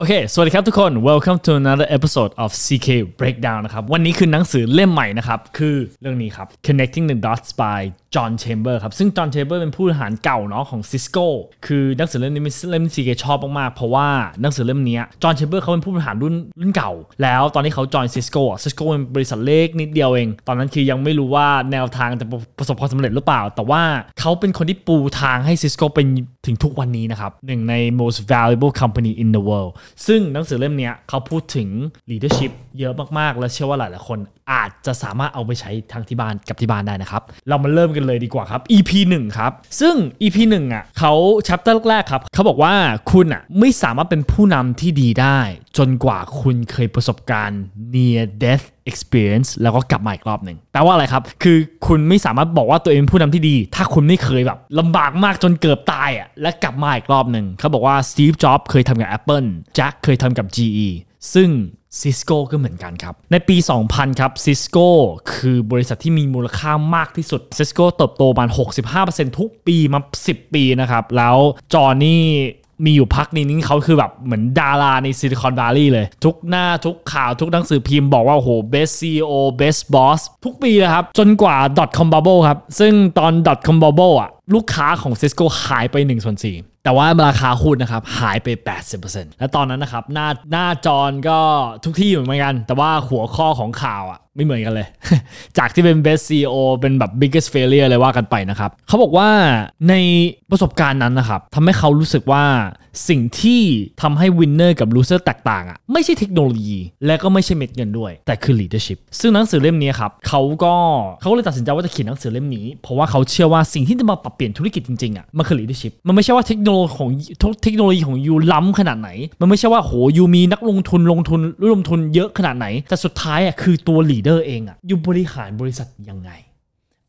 โอเค สวัสดีครับทุกคน welcome to another episode of CK Breakdown นะครับ วันนี้คือหนังสือเล่มใหม่นะครับ คือเรื่องนี้ครับ Connecting the Dots by John Chamber ครับ ซึ่ง John Chamber เป็นผู้บริหารเก่าเนาะของ Cisco คือหนังสือเล่มนี้เล่มที่ CK ชอบมากๆ เพราะว่าหนังสือเล่มนี้ John Chamber เขาเป็นผู้บริหารรุ่นรุ่นเก่า แล้วตอนที่เขา join Cisco อะ Cisco เป็นบริษัทเล็กนิดเดียวเอง ตอนนั้นคือยังไม่รู้ว่าแนวทางจะประสบความสำเร็จหรือเปล่า แต่ว่าเขาเป็นคนที่ปูทางให้ Cisco เป็นถึงทุกวันนี้นะครับหนึ่งใน most valuable company in the world ซึ่งหนังสือเล่มนี้เขาพูดถึง leadership เยอะมากๆ และเชื่อว่าหลายๆคน อาจจะสามารถเอาไปใช้ทั้งที่บ้านกับที่บ้านได้นะครับ เรามาเริ่มกันเลยดีกว่าครับ EP 1ครับ ซึ่ง EP 1อะเขา chapter แรกครับเขาบอกว่าคุณอะไม่สามารถเป็นผู้นำที่ดีได้ จนกว่าคุณเคยประสบการณ์ near death experience แล้วก็กลับมาอีกรอบหนึ่งแปลว่าอะไรครับ คือคุณไม่สามารถบอกว่าตัวเองผู้นำที่ดี ถ้าคุณไม่เคยแบบลำบากมากจนเกือบตายอะและกลับมาอีกรอบหนึ่งเขาบอกว่า Steve Jobs เคยทำกับ Apple Jack เคยทำกับ GE ซึ่ง Cisco ก็เหมือนกันครับ ในปี 2000 ครับ Cisco คือบริษัทที่มีมูลค่ามากที่สุด Cisco เติบโตมาณ 65%ทุกปีมา 10 ปีนะครับ แล้วจอนี่มีอยู่พักนี้นี่เขาคือแบบเหมือนดาราในซิลิคอนว l ล e y เลย ทุกหน้าทุกข่าวทุกหนังสือพิมพ์บอกว่าโอ้โห best CEO best boss ทุกปีเลยครับ จนกว่า .com bubble ครับ ซึ่งตอน .com bubble อะ ลูกค้าของ Cisco หายไป1ส่วน4แต่ว่าราคาหุ้นนะครับหายไป 80%และตอนนั้นนะครับหน้าหน้าจอนก็ทุกที่เหมือนกัน แต่ว่าหัวข้อของข่าวอะไม่เหมือนกันเลย จากที่เป็น best CEO เป็นแบบ biggest failure เลยว่ากันไปนะครับ เขาบอกว่าในประสบการณ์นั้นนะครับทำให้เขารู้สึกว่า สิ่งที่ทำให้ winner กับ loser แตกต่างอะไม่ใช่เทคโนโลยี และก็ไม่ใช่เม็ดเงินด้วย แต่คือ leadership ซึ่งหนังสือเล่มนี้ครับเขาก็เขาเลยตัดสินใจว่าจะเขียนหนังสือเล่มนี้ เพราะว่าเขาเชื่อว่าสิ่งที่จะมาปรับเปลี่ยนธุรกิจจริงๆอะมันคือ leadership มันไม่ใช่ว่าเทคโนโลยีของเทคโนโลยีของยูล้ำขนาดไหน มันไม่ใช่ว่าโหยูมีนักลงทุนลงทุนร่วมทุนเยอะขนาดไหน แต่สุดท้ายอะคือตัว leader เองอะยูบริหารบริษัทยังไง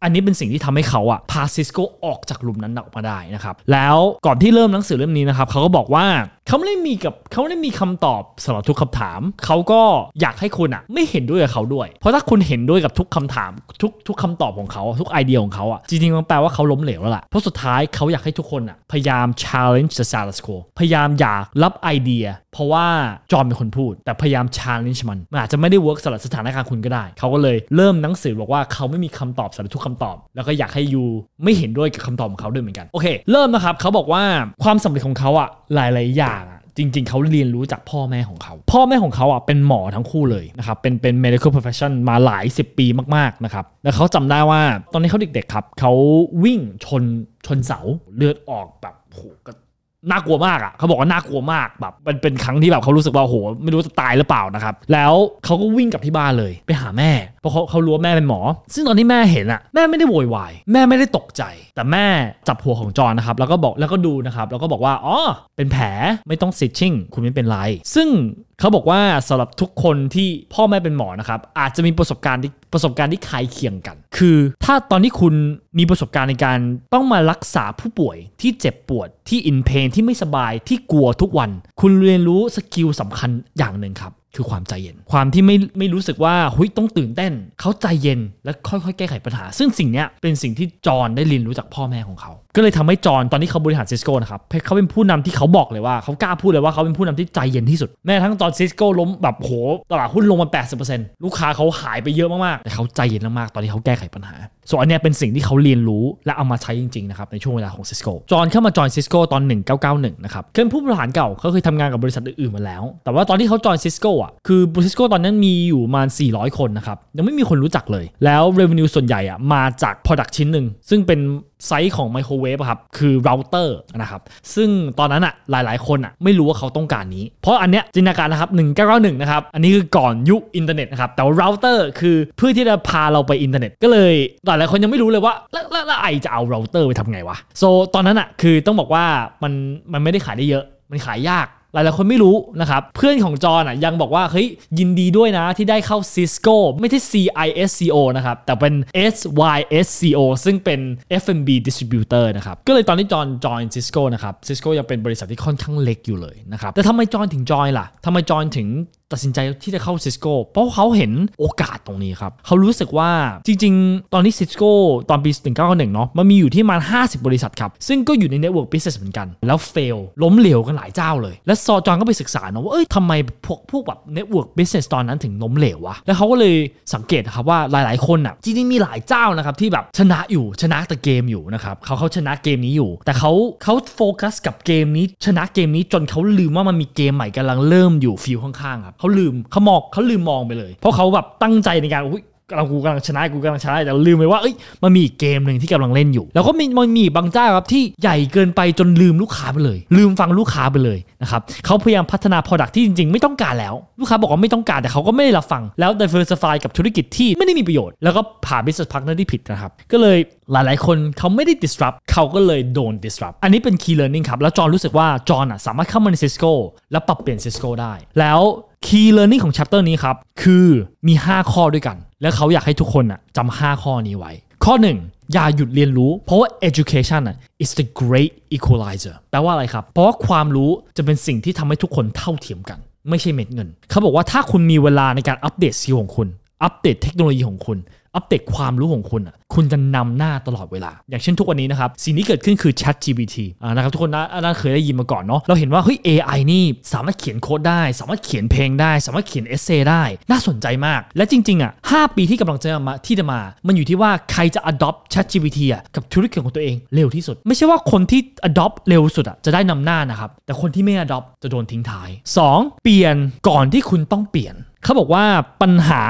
อันนี้เป็นสิ่งที่ทำให้เขาอะพาซิสโกออกจากหลุมนั้นออกมาได้นะครับแล้วก่อนที่เริ่มหนังสือเล่มนี้นะครับเขาก็บอกว่า เขาไม่ได้มีกับเขาไม่ได้มีคำตอบสำหรับทุกคำถาม เขาก็อยากให้คุณอะไม่เห็นด้วยกับเขาด้วย เพราะถ้าคุณเห็นด้วยกับทุกคำถาม ทุกทุกคำตอบของเขา ทุกไอเดียของเขาอะจริงๆมันแปลว่าเขาล้มเหลวแล้วล่ะเพราะสุดท้ายเขาอยากให้ทุกคนอะพยายาม challenge the status quo พยายามอยากรับไอเดีย เพราะว่าจอมเป็นคนพูด แต่พยายาม challenge มันมันอาจจะไม่ได้ work สำหรับสถานการณ์คุณก็ได้ เขาก็เลยเริ่มหนังสือบอกว่าเขาไม่มีคำตอบสำหรับทุกคำตอบ แล้วก็อยากให้ยูไม่เห็นด้วยกับคำตอบของเขาด้วยเหมือนกันโอเค เริ่มนะครับเขาบอกว่าความสำเร็จของเขาอะ หลาย ๆ อย่างอะจริง ๆ เขาเรียนรู้จากพ่อแม่ของเขา พ่อแม่ของเขาอะเป็นหมอทั้งคู่เลยนะครับ เป็นเป็น medical profession มาหลาย 10 ปีมาก ๆ นะครับ แล้วเขาจำได้ว่าตอนนี้เขาเด็ก ๆ ครับ เขาวิ่งชนชนเสาเลือดออกแบบโหก็ น่ากลัวมากอะเขาบอกว่าน่ากลัวมากแบบมันเป็นครั้งที่แบบเขารู้สึกว่าโหไม่รู้จะตายหรือเปล่านะครับ แล้วเขาก็วิ่งกลับที่บ้านเลยไปหาแม่ เพราะเขาเขารู้ว่าแม่เป็นหมอ ซึ่งตอนที่แม่เห็นอะแม่ไม่ได้โวยวายแม่ไม่ได้ตกใจ แต่แม่จับหัวของจอห์นนะครับแล้วก็บอกแล้วก็ดูนะครับแล้วก็บอกว่าอ๋อเป็นแผลไม่ต้อง stitching คุณไม่เป็นไร ซึ่ง เขาบอกว่าสำหรับทุกคนที่พ่อแม่เป็นหมอนะครับ อาจจะมีประสบการณ์ที่ประสบการณ์ที่คล้ายเคียงกัน คือถ้าตอนที่คุณมีประสบการณ์ในการต้องมารักษาผู้ป่วยที่เจ็บปวดที่ in pain ที่ไม่สบายที่กลัวทุกวัน คุณเรียนรู้ skill สำคัญอย่างหนึ่งครับ คือความใจเย็น ความที่ไม่ไม่รู้สึกว่าหุยต้องตื่นเต้น เขาใจเย็นและค่อยๆ แก้ไขปัญหา ซึ่งสิ่งนี้เป็นสิ่งที่จอห์นได้เรียนรู้จากพ่อแม่ของเขา ก็เลยทำให้จอห์นตอนที่เขาบริหารซิสโก้นะครับเขาเป็นผู้นำที่เขาบอกเลยว่าเขากล้าพูดเลยว่าเขาเป็นผู้นำที่ใจเย็นที่สุด แม้ทั้งตอนซิสโก้ล้มแบบโหตลาดหุ้นลงมา 80%ลูกค้าเขาหายไปเยอะมากๆแต่เขาใจเย็นมากๆตอนที่เขาแก้ไขปัญหาส่วนอันนี้เป็นสิ่งที่เขาเรียนรู้และเอามาใช้จริงๆนะครับในช่วงเวลาของซิสโก้จอห์นเข้ามาจอยซิสโก้ตอน 1991 นะครับเคยเป็นผู้บริหารเก่าเขาเคยทำงานกับบริษัทอื่นๆมาแล้ว แต่ว่าตอนที่เขาจอยซิสโก้อะคือบริษัทซิสโก้ตอนนั้นมีอยู่ประมาณ 400 คนนะครับยังไม่มีคนรู้จักเลย แล้ว revenue ส่วนใหญ่อะมาจาก product ชิ้นหนึ่งซึ่งเป็น ไซส์ของไมโครเวฟครับคือเราเตอร์นะครับซึ่งตอนนั้นอะหลายๆ คนอะไม่รู้ว่าเขาต้องการนี้ เพราะอันเนี้ยจินตนาการนะครับ1991นะครับอันนี้คือก่อนยุคอินเทอร์เน็ตนะครับแต่ว่าเราเตอร์คือเพื่อที่จะพาเราไปอินเทอร์เน็ตก็เลยหลายๆคนยังไม่รู้เลยว่าแล้วแล้ว I จะเอาเราเตอร์ไปทำไงวะ so ตอนนั้นอะคือต้องบอกว่ามันมันไม่ได้ขายได้เยอะมันขายยาก หลายๆคนไม่รู้นะครับ เพื่อนของจอห์นอะยังบอกว่า เฮ้ย ยินดีด้วยนะที่ได้เข้า Cisco ไม่ใช่ CISCO นะครับ แต่เป็น SYSCO ซึ่งเป็น F&B distributor นะครับ ก็เลยตอนที่จอห์นจอย Cisco นะครับ Cisco ยังเป็นบริษัทที่ค่อนข้างเล็กอยู่เลยนะครับ แต่ทำไมจอห์นถึงจอยล่ะทำไมจอห์นถึง ตัดสินใจที่จะเข้า Cisco เพราะเขาเห็นโอกาสตรงนี้ครับเขารู้สึกว่าจริง ๆ ตอนนี้ Cisco ตอนปี 1991 เนาะมันมีอยู่ที่ประมาณ50 บริษัทครับ ซึ่งก็อยู่ใน network business เหมือนกัน แล้ว failล้มเหลวกันหลายเจ้าเลย แล้ว so จอห์นก็ไปศึกษาเนาะว่าเอ้ยทำไมพวกพวกแบบ network business ตอนนั้นถึงล้มเหลววะแล้วเขาก็เลยสังเกตครับว่าหลาย ๆ คนอะจริงๆมีหลายเจ้านะครับที่แบบชนะอยู่ชนะแต่เกมอยู่นะครับเขาเขาชนะเกมนี้อยู่ แต่เขาเขาโฟกัสกับเกมนี้ชนะเกมนี้จนเขาลืมว่ามันมีเกมใหม่กำลังเริ่มอยู่ field ข้างๆครับเขาลืมเขามองเขาลืมมองไปเลย เพราะเขาแบบตั้งใจในการอุ้ยกำลังกูกำลังชนะกูกำลังชนะแต่ลืมไปว่าเอ้ยมันมีอีกเกมหนึ่งที่กำลังเล่นอยู่ แล้วก็มีมันมีบางเจ้าครับที่ใหญ่เกินไปจนลืมลูกค้าไปเลย ลืมฟังลูกค้าไปเลยนะครับเขาพยายามพัฒนา Product ที่จริง ๆ ไม่ต้องการแล้ว ลูกค้าบอกว่าไม่ต้องการแต่เขาก็ไม่ได้รับฟัง แล้ว diversify กับธุรกิจที่ไม่ได้มีประโยชน์ แล้วก็หา business partner ที่ผิดนะครับก็เลยหลาย ๆ คนเขาไม่ได้ disrupt เขาก็เลยโดน disrupt อันนี้เป็น key learning ครับแล้วจอห์นรู้สึกว่าจอนอะสามารถเข้ามาใน Cisco แล้วปรับเปลี่ยน Cisco ได้ แล้ว Key Learning ของ Chapter นี้ครับ คือมี 5 ข้อด้วยกัน แล้วเขาอยากให้ทุกคนอะจำ5ข้อนี้ไว้ ข้อ 1 อย่าหยุดเรียนรู้ เพราะว่า education อะ is the great equalizer แปลว่าอะไรครับ เพราะว่าความรู้จะเป็นสิ่งที่ทำให้ทุกคนเท่าเทียมกัน ไม่ใช่เม็ดเงิน เขาบอกว่าถ้าคุณมีเวลาในการอัปเดตสกิลของคุณ อัปเดตเทคโนโลยีของคุณ อัปเดตความรู้ของคุณอะคุณจะนำหน้าตลอดเวลา อย่างเช่นทุกวันนี้นะครับ สิ่งที่เกิดขึ้นคือ Chat GPT อ่านะครับทุกคนน่าเคยได้ยินมาก่อนเนาะเราเห็นว่าเฮ้ย AI นี่สามารถเขียนโค้ดได้ สามารถเขียนเพลงได้ สามารถเขียนเอเซได้ น่าสนใจมาก และจริงๆอะ5ปีที่กำลังจะมาที่จะมา มันอยู่ที่ว่าใครจะ adopt Chat GPT อะกับธุรกิจของตัวเองเร็วที่สุด ไม่ใช่ว่าคนที่ adopt เร็วสุดอะจะได้นำหน้านะครับแต่คนที่ไม่ adopt จะโดนทิ้งท้าย 2. เปลี่ยนก่อนที่คุณต้องเปลี่ยน เขาบอกว่าปัญหา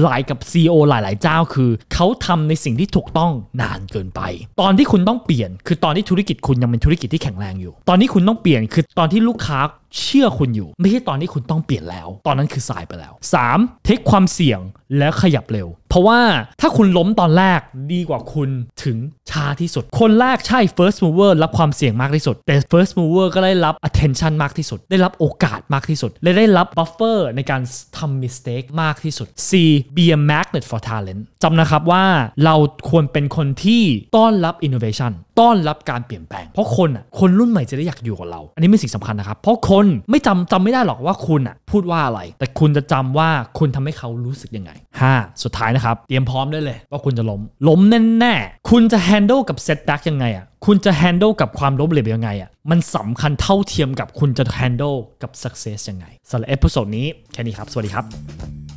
หลายกับ CEO หลาย ๆ เจ้าคือ เขาทำในสิ่งที่ถูกต้องนานเกินไป ตอนที่คุณต้องเปลี่ยน คือตอนที่ธุรกิจคุณยังเป็นธุรกิจที่แข็งแรงอยู่ ตอนที่คุณต้องเปลี่ยนคือตอนที่ลูกค้าเชื่อคุณอยู่ ไม่ใช่ตอนที่คุณต้องเปลี่ยนแล้ว ตอนนั้นคือสายไปแล้ว 3. เทคความเสี่ยงแล้วขยับเร็ว เพราะว่าถ้าคุณล้มตอนแรกดีกว่าคุณถึงช้าที่สุด คนแรกใช่ first mover รับความเสี่ยงมากที่สุด แต่ first mover ก็ได้รับ attention มากที่สุด ได้รับโอกาสมากที่สุด และได้รับ buffer ในการทำ mistake มากที่สุด C be a magnet for talent จำนะครับว่าเราควรเป็นคนที่ต้อนรับ innovation ต้อนรับการเปลี่ยนแปลง เพราะคนอะคนรุ่นใหม่จะได้อยากอยู่กับเรา อันนี้เป็นสิ่งสำคัญนะครับ เพราะคนไม่จำจำไม่ได้หรอกว่าคุณอะพูดว่าอะไร แต่คุณจะจำว่าคุณทำให้เขารู้สึกยังไง 5. สุดท้ายนะครับ เตรียมพร้อมได้เลย ว่าคุณจะล้ม ล้มแน่ๆ คุณจะ handle กับ setback ยังไงอะคุณจะ handle กับความล้มเหลวยังไงอะมันสำคัญเท่าเทียมกับคุณจะ handle กับ success ยังไงสำหรับ episode นี้แค่นี้ครับ สวัสดีครับ